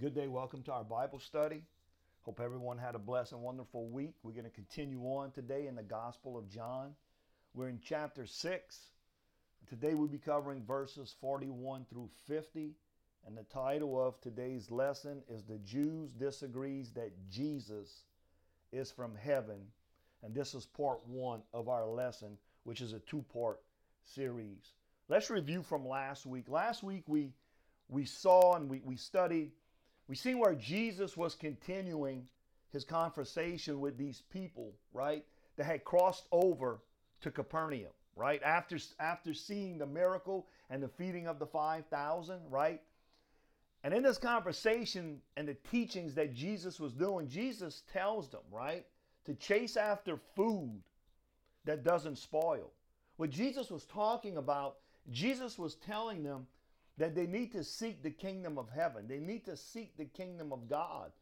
Good day. Welcome to our Bible study. Hope everyone had a blessed and wonderful week. We're going to continue on today in the Gospel of John. We're in chapter 6. Today we'll be covering verses 41 through 50. And the title of today's lesson is The Jews Disagrees That Jesus is from Heaven. And this is part one of our lesson, which is a two-part series. Let's review from last week. Last week we we saw and we, we studied we see where Jesus was continuing his conversation with these people, right? That had crossed over to Capernaum, right? After after seeing the miracle and the feeding of the 5,000, right? And in this conversation and the teachings that Jesus was doing, Jesus tells them, right, to chase after food that doesn't spoil. What Jesus was talking about, Jesus was telling them that they need to seek the kingdom of heaven. They need to seek the kingdom of God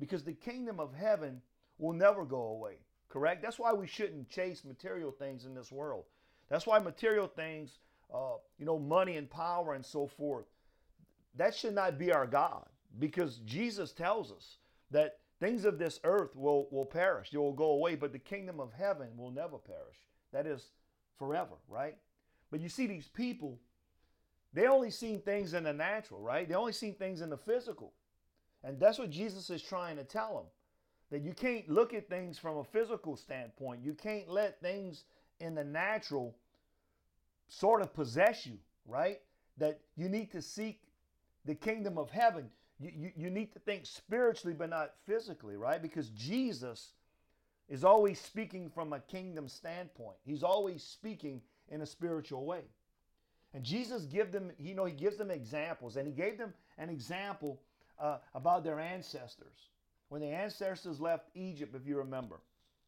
because the kingdom of heaven will never go away. Correct? That's why we shouldn't chase material things in this world. That's why material things, uh, you know, money and power and so forth, that should not be our God because Jesus tells us that things of this earth will, will perish, they will go away, but the kingdom of heaven will never perish. That is forever, right? But you see, these people, they only seen things in the natural, right? They only seen things in the physical. And that's what Jesus is trying to tell them. That you can't look at things from a physical standpoint. You can't let things in the natural sort of possess you, right? That you need to seek the kingdom of heaven. You, you, you need to think spiritually, but not physically, right? Because Jesus is always speaking from a kingdom standpoint. He's always speaking in a spiritual way. And Jesus give them, you know, he gives them examples, and he gave them an example uh, about their ancestors when the ancestors left Egypt, if you remember,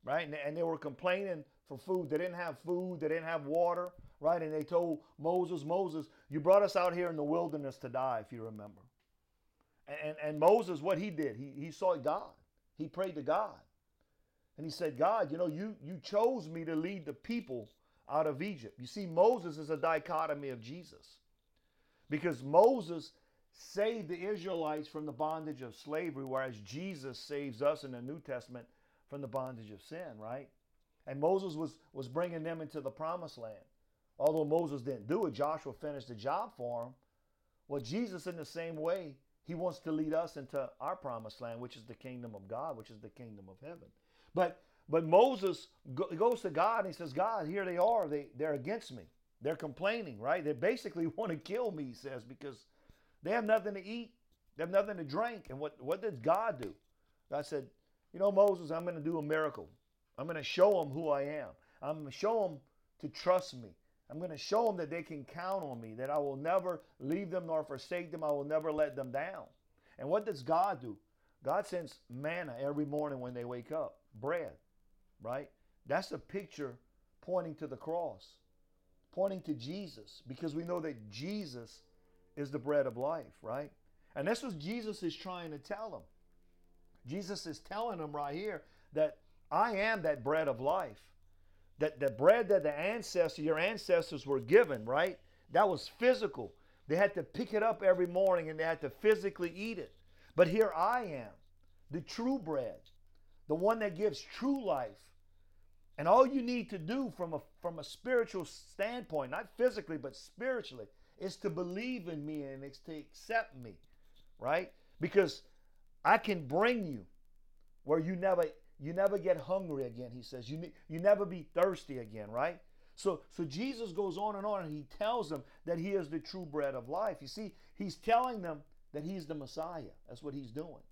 right? And they, and they were complaining for food. They didn't have food. They didn't have water, right? And they told Moses, Moses, you brought us out here in the wilderness to die, if you remember. And, and, and Moses, what he did, he, he saw God. He prayed to God. And he said, God, you know, you, you chose me to lead the people out of Egypt. You see, Moses is a dichotomy of Jesus because Moses saved the Israelites from the bondage of slavery, whereas Jesus saves us in the New Testament from the bondage of sin, right? And Moses was, was bringing them into the promised land. Although Moses didn't do it, Joshua finished the job for him. Well, Jesus, in the same way, he wants to lead us into our promised land, which is the kingdom of God, which is the kingdom of heaven. But but Moses goes to God and he says, God, here they are. They, they're against me. They're complaining, right? They basically want to kill me, he says, because they have nothing to eat. They have nothing to drink. And what, what does God do? God said, You know, Moses, I'm going to do a miracle. I'm going to show them who I am. I'm going to show them to trust me. I'm going to show them that they can count on me, that I will never leave them nor forsake them. I will never let them down. And what does God do? God sends manna every morning when they wake up, bread right? That's a picture pointing to the cross, pointing to Jesus, because we know that Jesus is the bread of life, right? And that's what Jesus is trying to tell them. Jesus is telling them right here that I am that bread of life. That the bread that the ancestors, your ancestors were given, right? That was physical. They had to pick it up every morning and they had to physically eat it. But here I am, the true bread, the one that gives true life. And all you need to do from a, from a spiritual standpoint, not physically, but spiritually, is to believe in me and it's to accept me, right? Because I can bring you where you never you never get hungry again. He says you you never be thirsty again, right? So so Jesus goes on and on and he tells them that he is the true bread of life. You see, he's telling them that he's the Messiah. That's what he's doing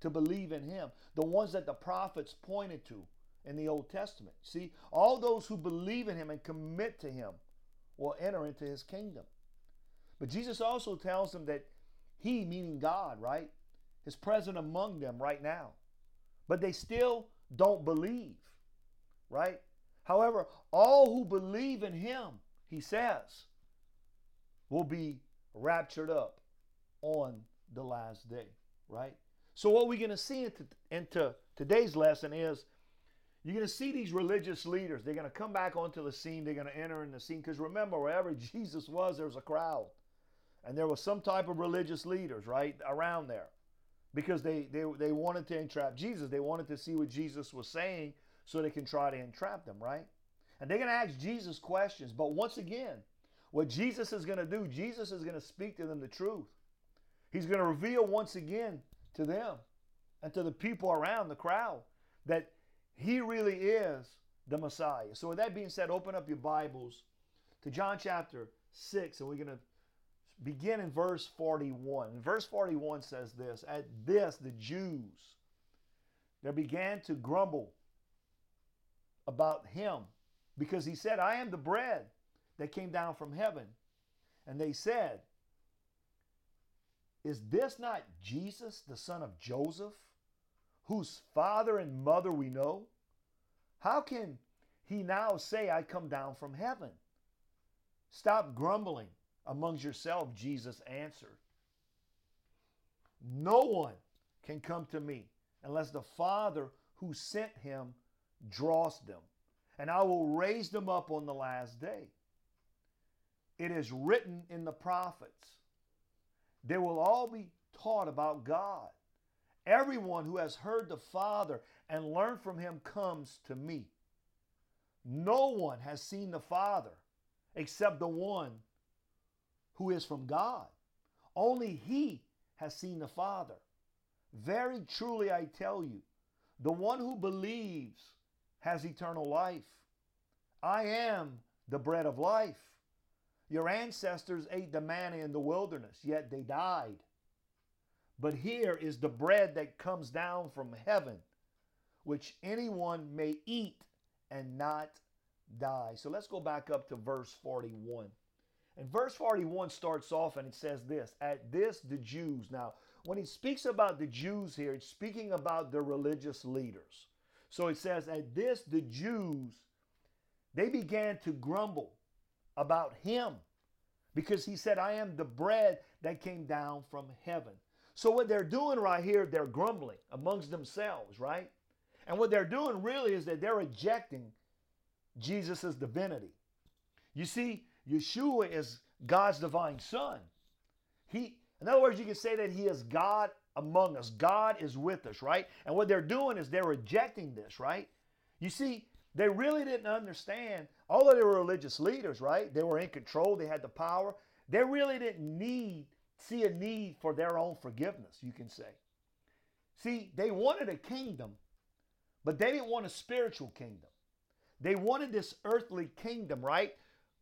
to believe in him. The ones that the prophets pointed to in the Old Testament. See, all those who believe in him and commit to him will enter into his kingdom. But Jesus also tells them that he, meaning God, right, is present among them right now. But they still don't believe, right? However, all who believe in him, he says, will be raptured up on the last day, right? So what we're going to see into, into today's lesson is you're going to see these religious leaders. They're going to come back onto the scene. They're going to enter in the scene. Because remember, wherever Jesus was, there was a crowd. And there was some type of religious leaders, right, around there. because they, they, they wanted to entrap Jesus. They wanted to see what Jesus was saying so they can try to entrap them, right? And they're going to ask Jesus questions. But once again, what Jesus is going to do, Jesus is going to speak to them the truth. He's going to reveal once again to them and to the people around the crowd that he really is the Messiah. So, with that being said, open up your Bibles to John chapter 6, and we're going to begin in verse 41. verse 41 says this At this, the Jews, they began to grumble about him because he said, I am the bread that came down from heaven. And they said, Is this not Jesus, the son of Joseph, whose father and mother we know? How can he now say, I come down from heaven? Stop grumbling amongst yourselves, Jesus answered. No one can come to me unless the Father who sent him draws them, and I will raise them up on the last day. It is written in the prophets. They will all be taught about God. Everyone who has heard the Father and learned from him comes to me. No one has seen the Father except the one who is from God. Only he has seen the Father. Very truly I tell you, the one who believes has eternal life. I am the bread of life. Your ancestors ate the manna in the wilderness, yet they died. But here is the bread that comes down from heaven, which anyone may eat and not die. So let's go back up to verse 41. And verse 41 starts off and it says this At this, the Jews. Now, when he speaks about the Jews here, it's speaking about the religious leaders. So it says, At this, the Jews, they began to grumble about him because he said, I am the bread that came down from heaven. So what they're doing right here, they're grumbling amongst themselves, right? And what they're doing really is that they're rejecting Jesus' divinity. You see, Yeshua is God's divine son. He, in other words, you can say that he is God among us. God is with us, right? And what they're doing is they're rejecting this, right? You see, they really didn't understand, although they were religious leaders, right? They were in control, they had the power. They really didn't need, see a need for their own forgiveness, you can say. See, they wanted a kingdom, but they didn't want a spiritual kingdom. They wanted this earthly kingdom, right?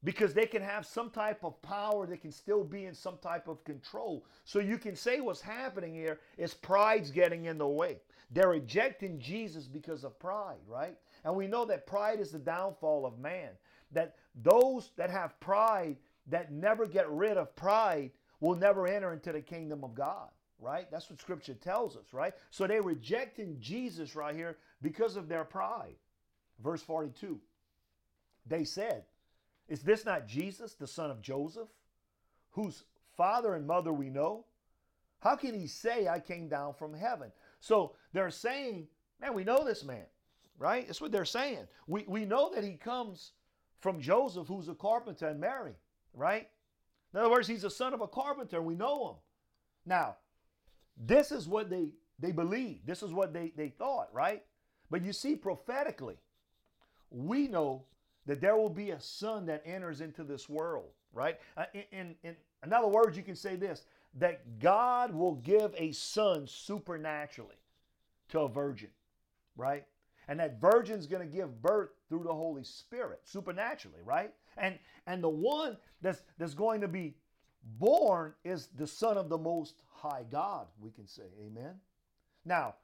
Because they can have some type of power, they can still be in some type of control. So you can say what's happening here is pride's getting in the way. They're rejecting Jesus because of pride, right? And we know that pride is the downfall of man. That those that have pride, that never get rid of pride, will never enter into the kingdom of God, right? That's what scripture tells us, right? So they're rejecting Jesus right here because of their pride. Verse 42 They said, Is this not Jesus, the son of Joseph, whose father and mother we know? How can he say, I came down from heaven? So they're saying, Man, we know this man right? That's what they're saying. We, we know that he comes from Joseph, who's a carpenter, and Mary, right? In other words, he's a son of a carpenter, we know him. Now, this is what they, they believed. This is what they, they thought, right? But you see, prophetically, we know that there will be a son that enters into this world, right? Uh, in, in, in, in other words, you can say this that God will give a son supernaturally to a virgin, right? and that virgin's going to give birth through the Holy Spirit supernaturally, right? And and the one that's that's going to be born is the son of the most high God, we can say. Amen. Now,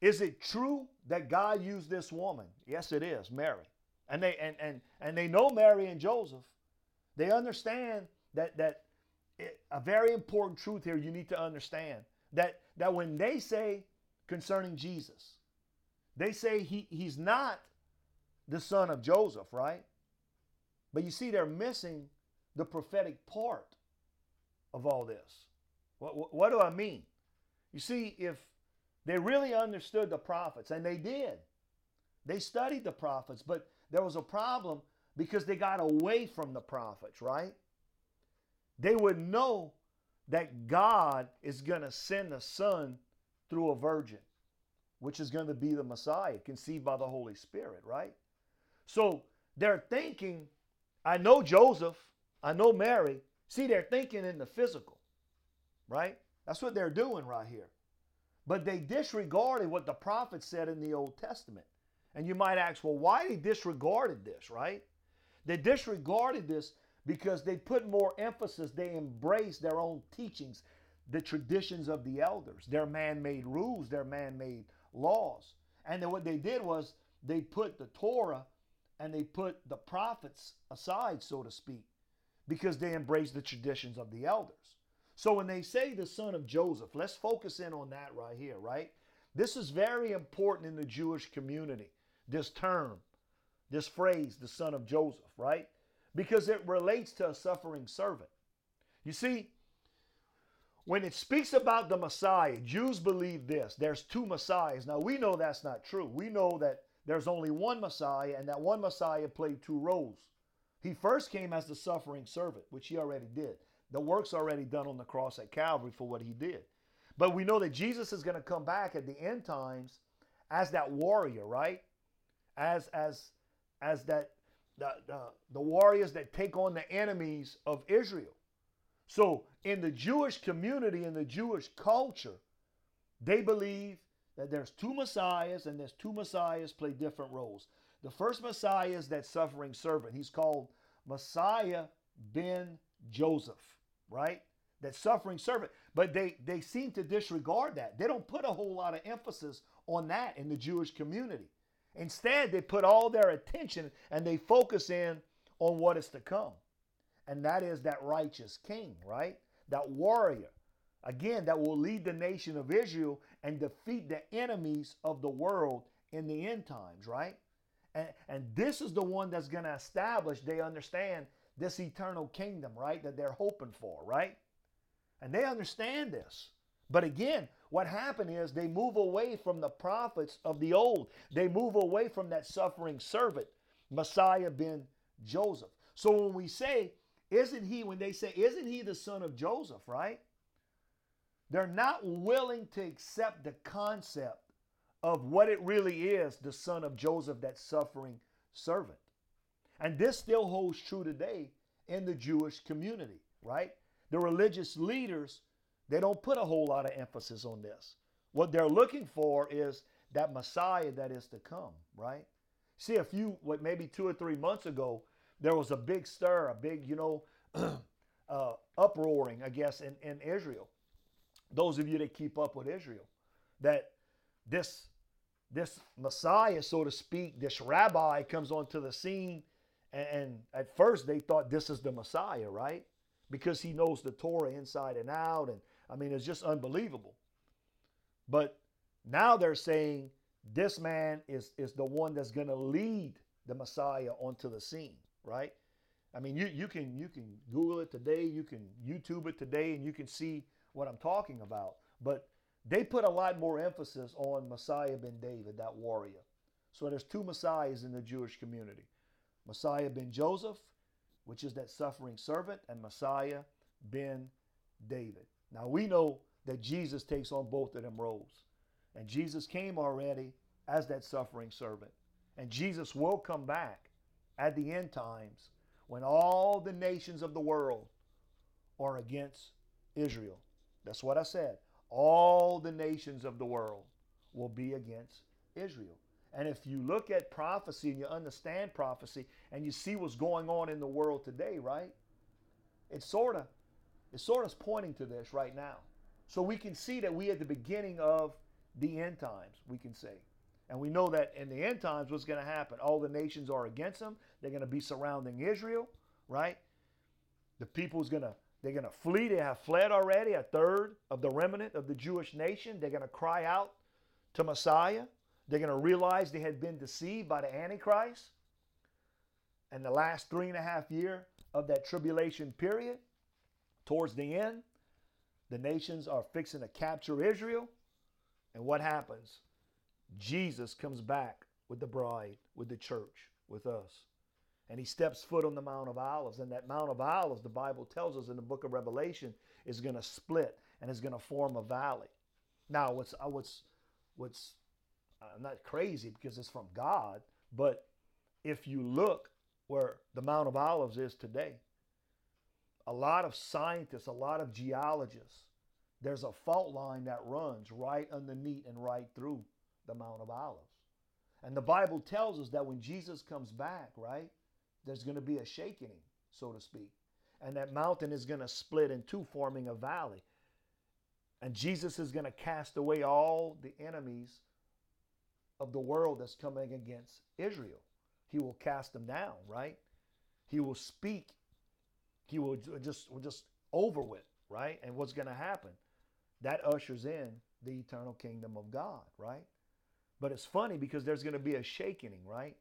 is it true that God used this woman? Yes, it is, Mary. And they and and and they know Mary and Joseph. They understand that that it, a very important truth here you need to understand that that when they say concerning Jesus they say he, he's not the son of Joseph, right? But you see, they're missing the prophetic part of all this. What, what, do I mean? You see, if they really understood the prophets, and they did, they studied the prophets, but there was a problem because they got away from the prophets, right? They would know that God is going to send a son through a virgin, which is going to be the Messiah, conceived by the Holy Spirit, right? So they're thinking, I know Joseph, I know Mary. See, they're thinking in the physical, right? That's what they're doing right here. But they disregarded what the prophet said in the Old Testament. And you might ask, well, why they disregarded this, right? They disregarded this because they put more emphasis, they embraced their own teachings, the traditions of the elders, their man made rules, their man made laws. And then what they did was they put the Torah and they put the prophets aside, so to speak, because they embrace the traditions of the elders. So when they say the son of Joseph, let's focus in on that right here, right? This is very important in the Jewish community, this term, this phrase, the son of Joseph, right? Because it relates to a suffering servant. You see, when it speaks about the Messiah, Jews believe this there's two Messiahs. Now, we know that's not true. We know that there's only one Messiah, and that one Messiah played two roles. He first came as the suffering servant, which he already did. The work's already done on the cross at Calvary for what he did. But we know that Jesus is going to come back at the end times as that warrior, right? As as as that the, the, the warriors that take on the enemies of Israel. So in the Jewish community, in the Jewish culture, they believe that there's two messiahs and there's two messiahs play different roles. The first messiah is that suffering servant. He's called Messiah ben Joseph, right? That suffering servant. But they they seem to disregard that. They don't put a whole lot of emphasis on that in the Jewish community. Instead, they put all their attention and they focus in on what is to come. And that is that righteous king, right? That warrior Again, that will lead the nation of Israel and defeat the enemies of the world in the end times, right? And, and this is the one that's going to establish, they understand this eternal kingdom, right? That they're hoping for, right? And they understand this. But again, what happened is they move away from the prophets of the old. They move away from that suffering servant, Messiah ben Joseph. So when we say, isn't he, when they say, isn't he the son of Joseph, right? They're not willing to accept the concept of what it really is the son of Joseph, that suffering servant. And this still holds true today in the Jewish community, right? The religious leaders, they don't put a whole lot of emphasis on this. What they're looking for is that Messiah that is to come, right? See, a few, what maybe two or three months ago, there was a big stir, a big, you know, uh, uproaring, I guess, in, in Israel those of you that keep up with Israel, that this this Messiah, so to speak, this rabbi comes onto the scene, and, and at first they thought this is the Messiah, right? Because he knows the Torah inside and out, and I mean it's just unbelievable. But now they're saying this man is is the one that's going to lead the Messiah onto the scene, right? I mean, you you can you can Google it today, you can YouTube it today, and you can see what I'm talking about. But they put a lot more emphasis on Messiah ben David, that warrior. So there's two Messiahs in the Jewish community Messiah ben Joseph, which is that suffering servant, and Messiah ben David. Now we know that Jesus takes on both of them roles. And Jesus came already as that suffering servant. And Jesus will come back at the end times when all the nations of the world are against Israel. That's what I said. All the nations of the world will be against Israel. And if you look at prophecy and you understand prophecy and you see what's going on in the world today, right? It's sort of it's sort of pointing to this right now. So we can see that we at the beginning of the end times, we can say. And we know that in the end times, what's going to happen? All the nations are against them. They're going to be surrounding Israel, right? The people's going to they're going to flee. They have fled already, a third of the remnant of the Jewish nation. They're going to cry out to Messiah. They're going to realize they had been deceived by the Antichrist. And the last three and a half year of that tribulation period, towards the end, the nations are fixing to capture Israel. And what happens? Jesus comes back with the bride, with the church, with us. And he steps foot on the Mount of Olives. And that Mount of Olives, the Bible tells us in the book of Revelation, is going to split and is going to form a valley. Now, what's uh, what's what's I'm not crazy because it's from God, but if you look where the Mount of Olives is today, a lot of scientists, a lot of geologists, there's a fault line that runs right underneath and right through the Mount of Olives. And the Bible tells us that when Jesus comes back, right, there's going to be a shaking, so to speak. And that mountain is going to split in two, forming a valley. And Jesus is going to cast away all the enemies of the world that's coming against Israel. He will cast them down, right? He will speak. He will just just over with, right? And what's going to happen? That ushers in the eternal kingdom of God, right? But it's funny because there's going to be a shaking, right?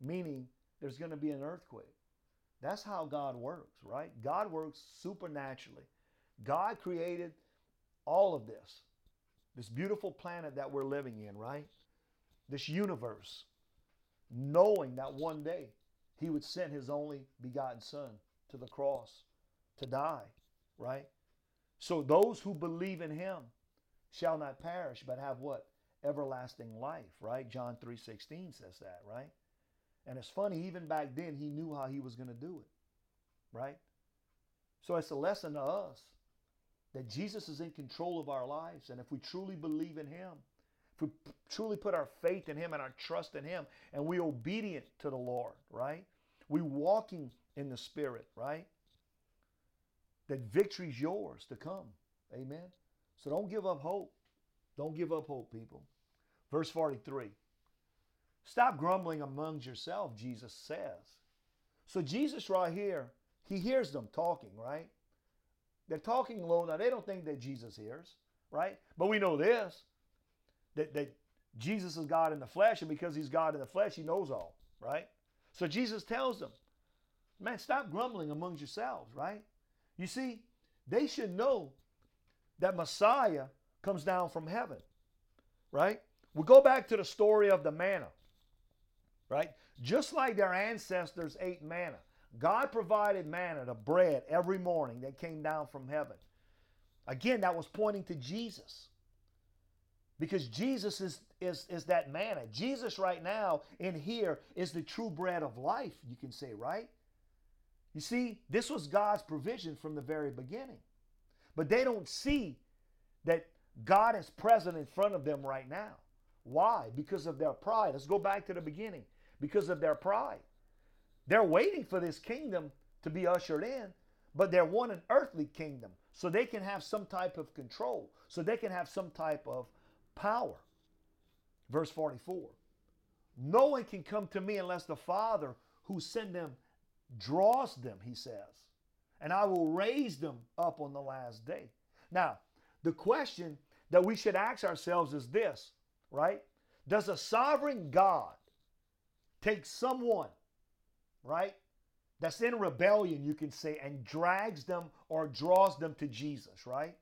Meaning there's going to be an earthquake. That's how God works, right? God works supernaturally. God created all of this, this beautiful planet that we're living in, right? This universe, knowing that one day he would send his only begotten son to the cross to die, right? So those who believe in him shall not perish, but have what? Everlasting life, right? John 3:16 says that, right? And it's funny, even back then, he knew how he was going to do it, right? So it's a lesson to us that Jesus is in control of our lives. And if we truly believe in him, if we truly put our faith in him and our trust in him, and we're obedient to the Lord, right? We walking in the Spirit, right? That victory's yours to come. Amen. So don't give up hope. Don't give up hope, people. Verse 43. Stop grumbling among yourself, Jesus says. So Jesus right here, he hears them talking, right? They're talking low. Now they don't think that Jesus hears, right? But we know this that, that Jesus is God in the flesh, and because he's God in the flesh, he knows all, right? So Jesus tells them, man, stop grumbling amongst yourselves, right? You see, they should know that Messiah comes down from heaven, right? We go back to the story of the manna, right? Just like their ancestors ate manna, God provided manna, the bread, every morning that came down from heaven. Again, that was pointing to Jesus. Because Jesus is, is, is that manna. Jesus, right now, in here, is the true bread of life, you can say, right? You see, this was God's provision from the very beginning. But they don't see that God is present in front of them right now. Why? Because of their pride. Let's go back to the beginning. Because of their pride. They're waiting for this kingdom to be ushered in, but they're an earthly kingdom so they can have some type of control, so they can have some type of power. Verse 44 No one can come to me unless the Father who sent them draws them, he says, and I will raise them up on the last day. Now, the question that we should ask ourselves is this, right? Does a sovereign God take someone right? That's in rebellion, you can say, and drags them or draws them to Jesus, right?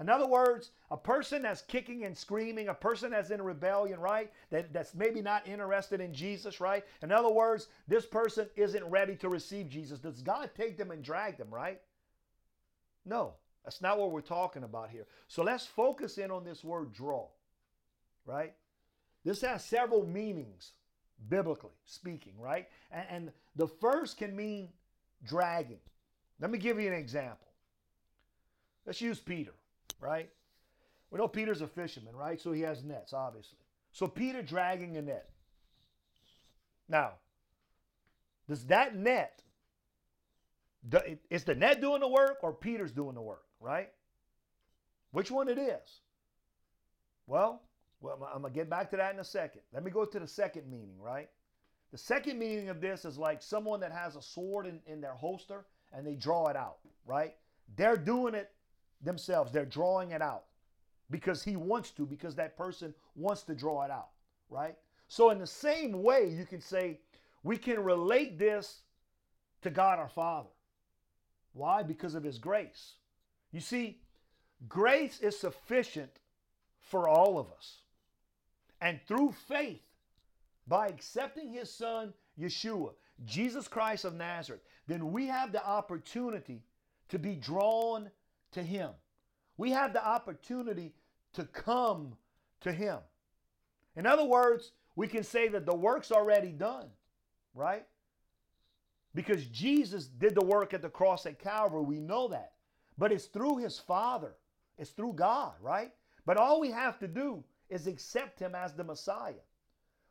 In other words, a person that's kicking and screaming, a person that's in rebellion, right? That, that's maybe not interested in Jesus, right? In other words, this person isn't ready to receive Jesus. Does God take them and drag them, right? No, that's not what we're talking about here. So let's focus in on this word draw, right? This has several meanings biblically speaking, right? And, and the first can mean dragging. Let me give you an example. Let's use Peter, right? We know Peter's a fisherman, right? So he has nets, obviously. So Peter dragging a net. Now, does that net, is the net doing the work or Peter's doing the work, right? Which one it is? Well, well, I'm going to get back to that in a second. Let me go to the second meaning, right? The second meaning of this is like someone that has a sword in, in their holster and they draw it out, right? They're doing it themselves. They're drawing it out because he wants to, because that person wants to draw it out, right? So, in the same way, you can say we can relate this to God our Father. Why? Because of his grace. You see, grace is sufficient for all of us. And through faith, by accepting his son, Yeshua, Jesus Christ of Nazareth, then we have the opportunity to be drawn to Him. We have the opportunity to come to Him. In other words, we can say that the work's already done, right? Because Jesus did the work at the cross at Calvary. We know that. But it's through His Father, it's through God, right? But all we have to do is accept Him as the Messiah.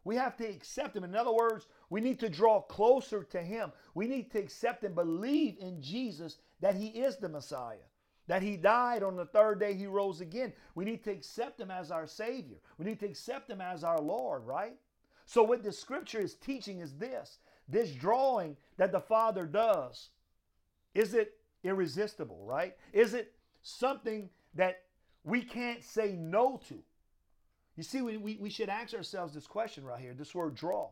We have to accept Him. In other words, we need to draw closer to Him. We need to accept and believe in Jesus that He is the Messiah, that He died on the third day, He rose again. We need to accept Him as our Savior. We need to accept Him as our Lord, right? So, what the scripture is teaching is this this drawing that the Father does, is it irresistible, right? Is it something that we can't say no to? You see, we, we, we should ask ourselves this question right here this word draw.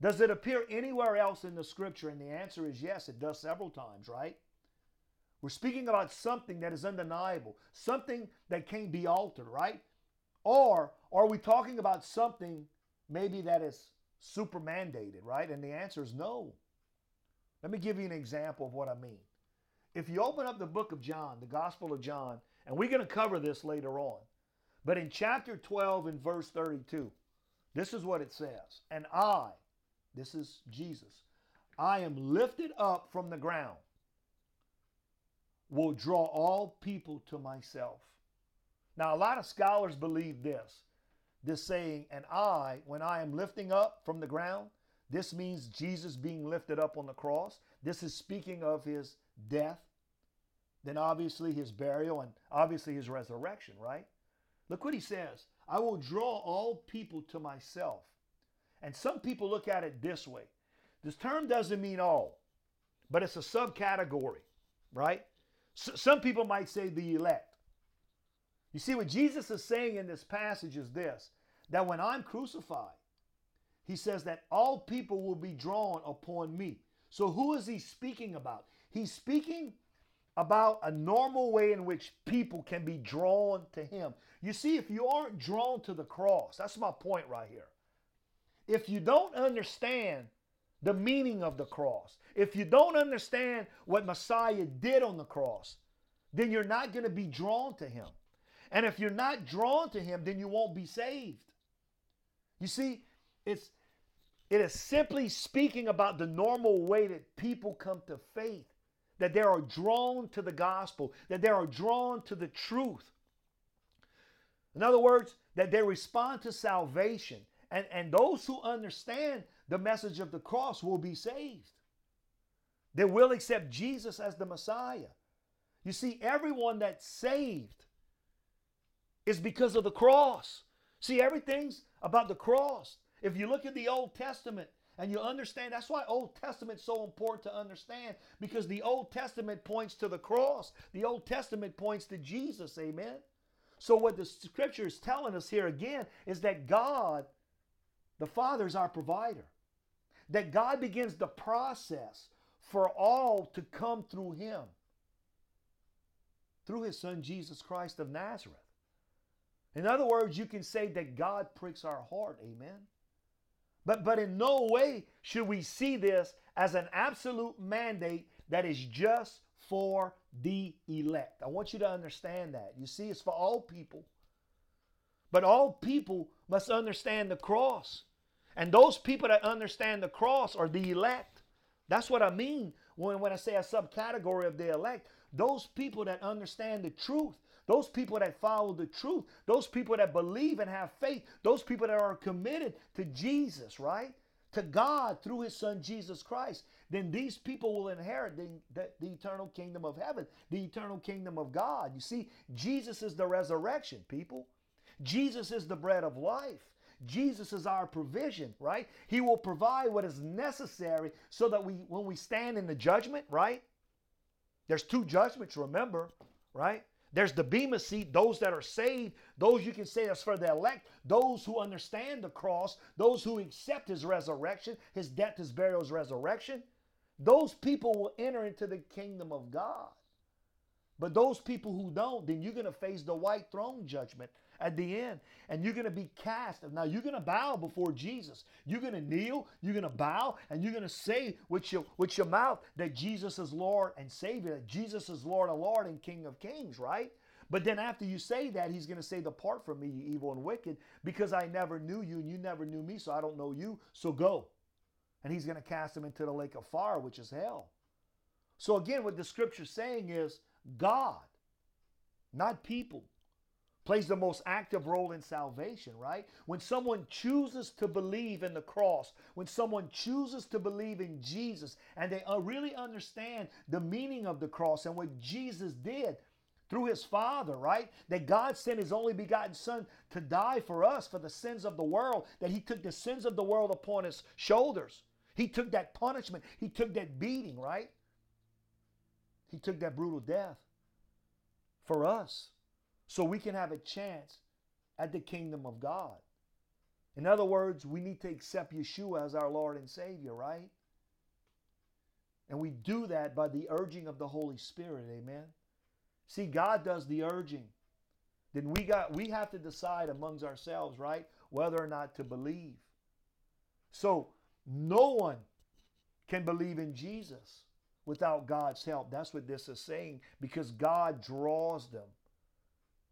Does it appear anywhere else in the scripture? And the answer is yes, it does several times, right? We're speaking about something that is undeniable, something that can't be altered, right? Or are we talking about something maybe that is super mandated, right? And the answer is no. Let me give you an example of what I mean. If you open up the book of John, the Gospel of John, and we're going to cover this later on, but in chapter 12 and verse 32, this is what it says And I, this is Jesus, I am lifted up from the ground, will draw all people to myself. Now, a lot of scholars believe this this saying, and I, when I am lifting up from the ground, this means Jesus being lifted up on the cross. This is speaking of his death, then obviously his burial, and obviously his resurrection, right? Look what he says I will draw all people to myself. And some people look at it this way this term doesn't mean all, but it's a subcategory, right? S- some people might say the elect. You see, what Jesus is saying in this passage is this that when I'm crucified, he says that all people will be drawn upon me. So, who is he speaking about? He's speaking about a normal way in which people can be drawn to him. You see, if you aren't drawn to the cross, that's my point right here. If you don't understand the meaning of the cross, if you don't understand what Messiah did on the cross, then you're not going to be drawn to him. And if you're not drawn to him, then you won't be saved. You see, it's it is simply speaking about the normal way that people come to faith, that they are drawn to the gospel, that they are drawn to the truth. In other words, that they respond to salvation. And, and those who understand the message of the cross will be saved. They will accept Jesus as the Messiah. You see, everyone that's saved is because of the cross. See, everything's about the cross. If you look at the Old Testament and you understand, that's why Old Testament's so important to understand because the Old Testament points to the cross. The Old Testament points to Jesus, amen. So what the scripture is telling us here again is that God, the Father is our provider. That God begins the process for all to come through him. Through his son Jesus Christ of Nazareth. In other words, you can say that God pricks our heart. Amen. But, but in no way should we see this as an absolute mandate that is just for the elect. I want you to understand that. You see, it's for all people. But all people must understand the cross. And those people that understand the cross are the elect. That's what I mean when, when I say a subcategory of the elect. Those people that understand the truth those people that follow the truth, those people that believe and have faith, those people that are committed to Jesus, right? To God through his son Jesus Christ, then these people will inherit the, the, the, eternal kingdom of heaven, the eternal kingdom of God. You see, Jesus is the resurrection, people. Jesus is the bread of life. Jesus is our provision, right? He will provide what is necessary so that we, when we stand in the judgment, right? There's two judgments, remember, right? There's the Bema seat, those that are saved, those you can say that's for the elect, those who understand the cross, those who accept his resurrection, his death, his burial, his resurrection. Those people will enter into the kingdom of God. But those people who don't, then you're going to face the white throne judgment at the end. And you're going to be cast. Now, you're going to bow before Jesus. You're going to kneel, you're going to bow, and you're going to say with your, with your mouth that Jesus is Lord and Savior, that Jesus is Lord of Lord and King of Kings, right? But then after you say that, he's going to say, Depart from me, you evil and wicked, because I never knew you and you never knew me, so I don't know you, so go. And he's going to cast them into the lake of fire, which is hell. So again, what the scripture's saying is God, not people, plays the most active role in salvation, right? When someone chooses to believe in the cross, when someone chooses to believe in Jesus, and they uh, really understand the meaning of the cross and what Jesus did, through his Father, right? That God sent his only begotten Son to die for us, for the sins of the world, that he took the sins of the world upon his shoulders. He took that punishment, he took that beating, right? He took that brutal death for us so we can have a chance at the kingdom of God. In other words, we need to accept Yeshua as our Lord and Savior, right? And we do that by the urging of the Holy Spirit, amen? See, God does the urging. Then we got we have to decide amongst ourselves, right, whether or not to believe. So no one can believe in Jesus without God's help. That's what this is saying because God draws them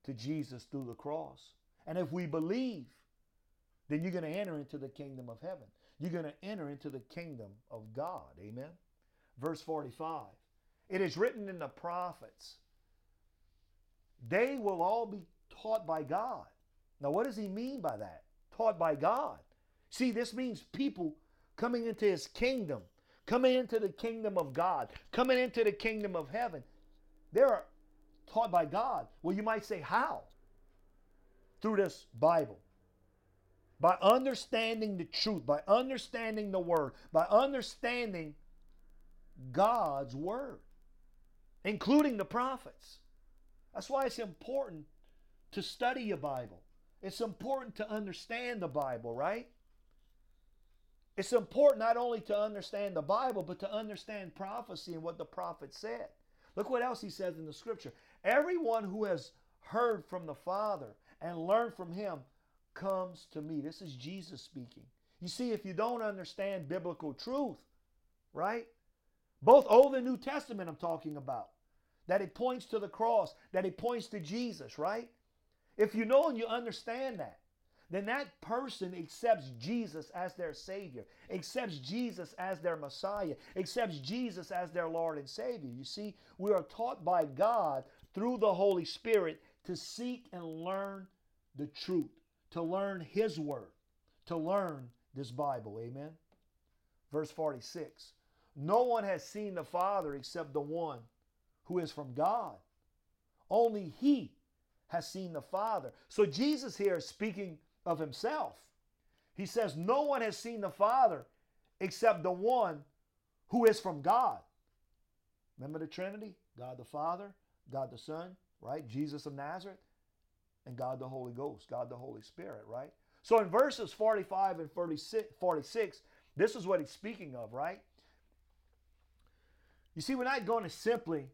to Jesus through the cross. And if we believe, then you're going to enter into the kingdom of heaven. You're going to enter into the kingdom of God. Amen. Verse 45. It is written in the prophets they will all be taught by God. Now, what does he mean by that? Taught by God. See, this means people coming into his kingdom, coming into the kingdom of God, coming into the kingdom of heaven. They're taught by God. Well, you might say, how? Through this Bible. By understanding the truth, by understanding the word, by understanding God's word, including the prophets. That's why it's important to study your Bible. It's important to understand the Bible, right? It's important not only to understand the Bible, but to understand prophecy and what the prophet said. Look what else he says in the scripture. Everyone who has heard from the Father and learned from him comes to me. This is Jesus speaking. You see, if you don't understand biblical truth, right? Both Old and New Testament, I'm talking about that it points to the cross, that it points to Jesus, right? If you know and you understand that, then that person accepts Jesus as their Savior, accepts Jesus as their Messiah, accepts Jesus as their Lord and Savior. You see, we are taught by God through the Holy Spirit to seek and learn the truth, to learn His Word, to learn this Bible. Amen. Verse 46 No one has seen the Father except the one who is from God. Only he has seen the Father. So Jesus here is speaking of himself. He says, No one has seen the Father except the one who is from God. Remember the Trinity? God the Father, God the Son, right? Jesus of Nazareth, and God the Holy Ghost, God the Holy Spirit, right? So in verses 45 and 46, this is what he's speaking of, right? You see, we're not going to simply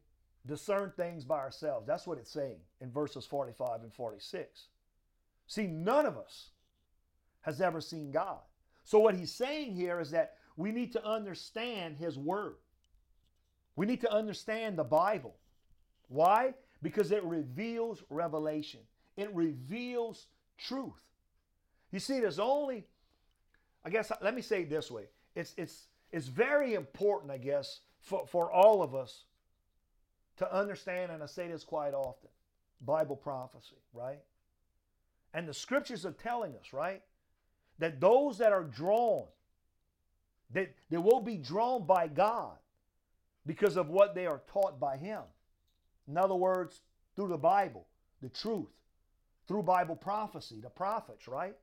discern things by ourselves. That's what it's saying in verses 45 and 46. See, none of us has ever seen God. So, what he's saying here is that we need to understand his word. We need to understand the Bible. Why? Because it reveals revelation, it reveals truth. You see, there's only, I guess, let me say it this way it's, it's, it's very important, I guess, for, for all of us to understand, and I say this quite often Bible prophecy, right? And the scriptures are telling us, right, that those that are drawn, that they will be drawn by God because of what they are taught by Him. In other words, through the Bible, the truth, through Bible prophecy, the prophets, right?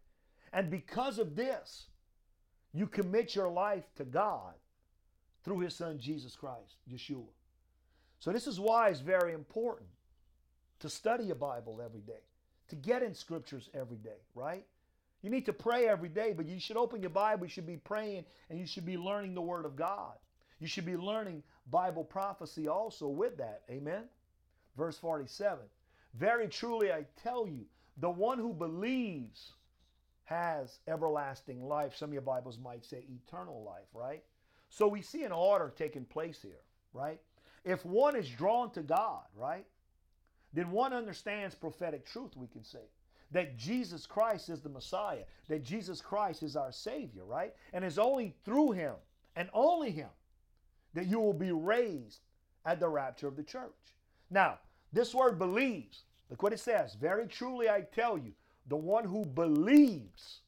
And because of this, you commit your life to God through His Son, Jesus Christ, Yeshua. So, this is why it's very important to study a Bible every day, to get in scriptures every day, right? You need to pray every day, but you should open your Bible, you should be praying, and you should be learning the Word of God. You should be learning Bible prophecy also with that. Amen? verse 47. Very truly I tell you, the one who believes has everlasting life. Some of your Bibles might say eternal life, right? So we see an order taking place here, right? If one is drawn to God, right, then one understands prophetic truth, we can say. That Jesus Christ is the Messiah, that Jesus Christ is our Savior, right? And it's only through Him and only Him that you will be raised at the rapture of the church. Now, this word believes, look what it says. Very truly I tell you, the one who believes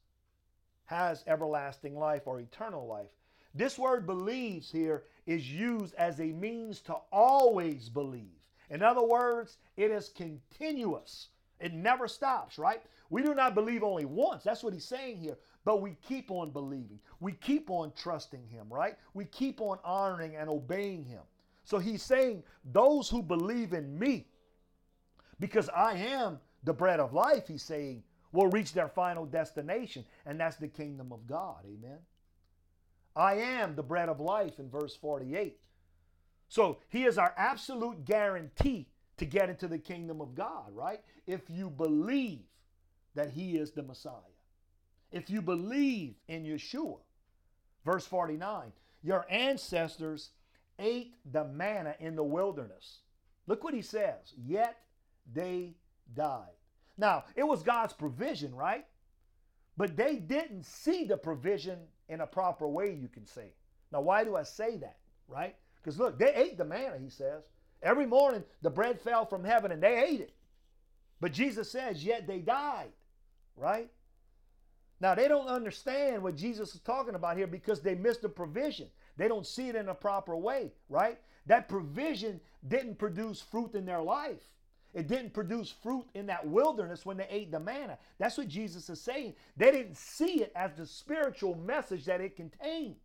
has everlasting life or eternal life. This word believes here is used as a means to always believe. In other words, it is continuous. It never stops, right? We do not believe only once. That's what he's saying here. But we keep on believing. We keep on trusting him, right? We keep on honoring and obeying him. So he's saying, those who believe in me, because I am the bread of life, he's saying, will reach their final destination, and that's the kingdom of God. Amen. I am the bread of life in verse 48. So he is our absolute guarantee to get into the kingdom of God, right? If you believe that he is the Messiah. If you believe in Yeshua. Verse 49 Your ancestors ate the manna in the wilderness. Look what he says. Yet they died. Now, it was God's provision, right? But they didn't see the provision in a proper way, you can say. Now, why do I say that, right? Because look, they ate the manna, he says. Every morning the bread fell from heaven and they ate it. But Jesus says, yet they died, right? Now, they don't understand what Jesus is talking about here because they missed the provision. They don't see it in a proper way, right? That provision didn't produce fruit in their life. It didn't produce fruit in that wilderness when they ate the manna. That's what Jesus is saying. They didn't see it as the spiritual message that it contained.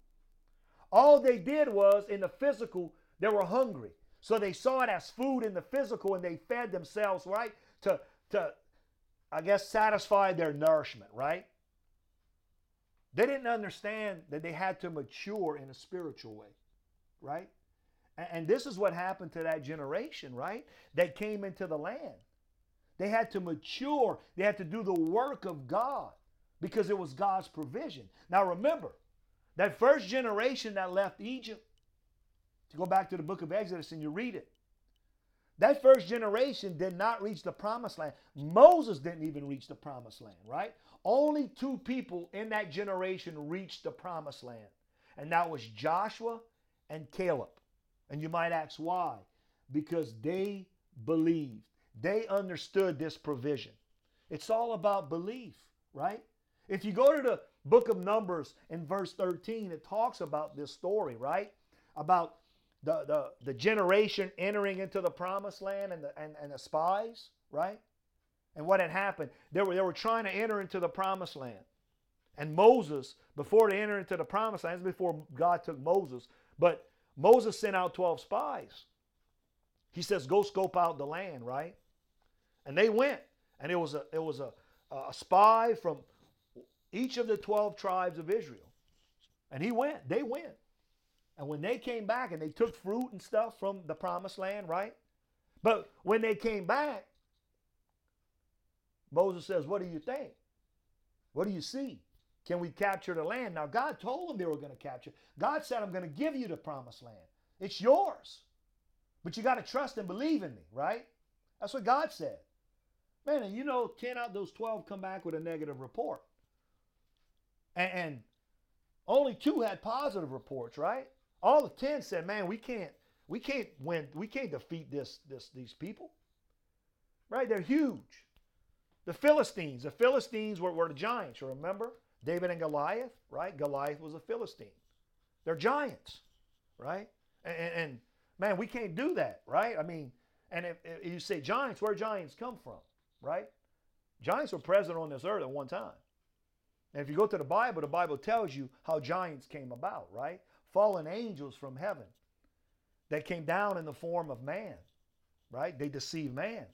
All they did was in the physical, they were hungry. So they saw it as food in the physical and they fed themselves, right? To, to I guess, satisfy their nourishment, right? They didn't understand that they had to mature in a spiritual way, right? And this is what happened to that generation, right? That came into the land. They had to mature, they had to do the work of God because it was God's provision. Now remember, that first generation that left Egypt, to go back to the book of Exodus and you read it, that first generation did not reach the promised land. Moses didn't even reach the promised land, right? Only two people in that generation reached the promised land, and that was Joshua and Caleb. And you might ask why? Because they believed, they understood this provision. It's all about belief, right? If you go to the book of Numbers in verse 13, it talks about this story, right? About the, the, the generation entering into the promised land and the, and, and the spies, right? And what had happened, they were, they were trying to enter into the promised land. And Moses, before they entered into the promised land, before God took Moses, but Moses sent out 12 spies. He says, go scope out the land, right? And they went. And it was a, it was a, a spy from each of the 12 tribes of Israel. And he went. They went. And when they came back and they took fruit and stuff from the promised land, right? But when they came back, Moses says, What do you think? What do you see? Can we capture the land? Now, God told them they were going to capture. God said, I'm going to give you the promised land. It's yours. But you got to trust and believe in me, right? That's what God said. Man, and you know, 10 out of those 12 come back with a negative report. And, and only two had positive reports, right? All the 10 said, man, we can't, we can't win, we can't defeat this, this, these people. Right? They're huge. The Philistines, the Philistines were, were the giants, remember? David and Goliath, right? Goliath was a Philistine. They're giants, right? And, and, man, we can't do that, right? I mean, and if, if, you say giants, where giants come from, right? Giants were present on this earth at one time. And if you go to the Bible, the Bible tells you how giants came about, right? Fallen angels from heaven that came down in the form of man, right? They deceive man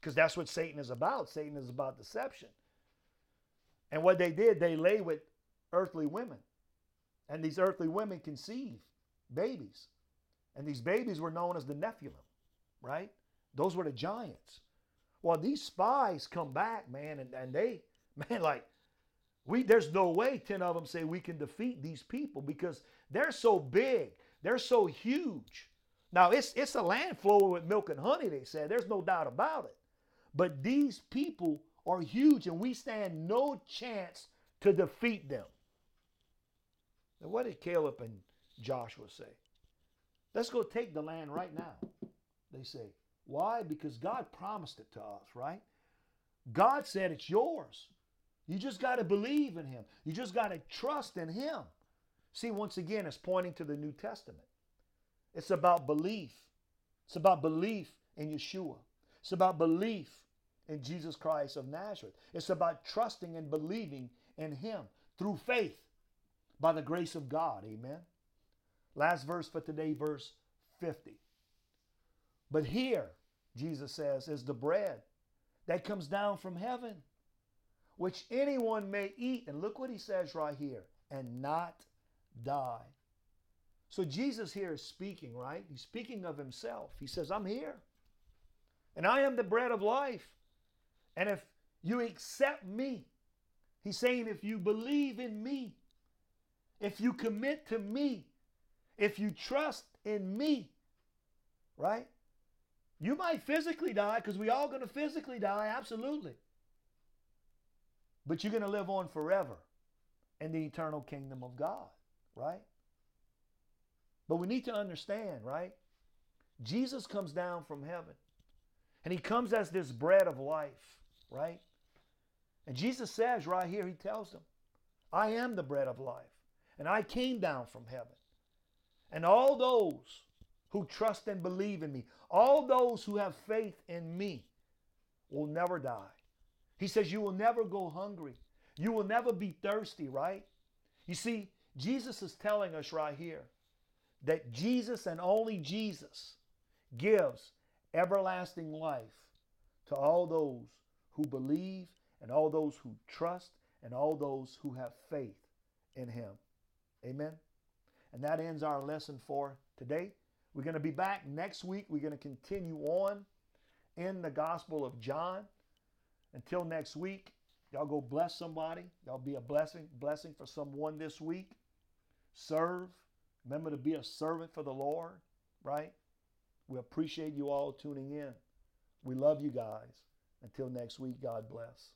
because that's what Satan is about. Satan is about deception. And what they did, they lay with earthly women. And these earthly women conceive babies. And these babies were known as the Nephilim, right? Those were the giants. Well, these spies come back, man, and, and they, man, like, we there's no way 10 of them say we can defeat these people because they're so big, they're so huge. Now it's it's a land flowing with milk and honey, they said. There's no doubt about it. But these people are huge, and we stand no chance to defeat them. Now, what did Caleb and Joshua say? Let's go take the land right now. They say, why? Because God promised it to us, right? God said it's yours. You just got to believe in Him. You just got to trust in Him. See, once again, it's pointing to the New Testament. It's about belief. It's about belief in Yeshua. It's about belief in Jesus Christ of Nazareth. It's about trusting and believing in Him through faith by the grace of God. Amen. Last verse for today, verse 50. But here, Jesus says, is the bread that comes down from heaven, which anyone may eat. And look what he says right here and not die. So Jesus here is speaking, right? He's speaking of himself. He says, I'm here. And I am the bread of life. And if you accept me, he's saying, if you believe in me, if you commit to me, if you trust in me, right? You might physically die because we all going to physically die, absolutely. But you're going to live on forever in the eternal kingdom of God, right? But we need to understand, right? Jesus comes down from heaven and he comes as this bread of life, right? And Jesus says right here, he tells them, I am the bread of life and I came down from heaven. And all those who trust and believe in me, all those who have faith in me will never die. He says, You will never go hungry. You will never be thirsty, right? You see, Jesus is telling us right here that Jesus and only Jesus gives everlasting life to all those who believe and all those who trust and all those who have faith in Him. Amen. And that ends our lesson for today. We're going to be back next week. We're going to continue on in the Gospel of John. Until next week, y'all go bless somebody. Y'all be a blessing, blessing for someone this week. Serve. Remember to be a servant for the Lord, right? We appreciate you all tuning in. We love you guys. Until next week, God bless.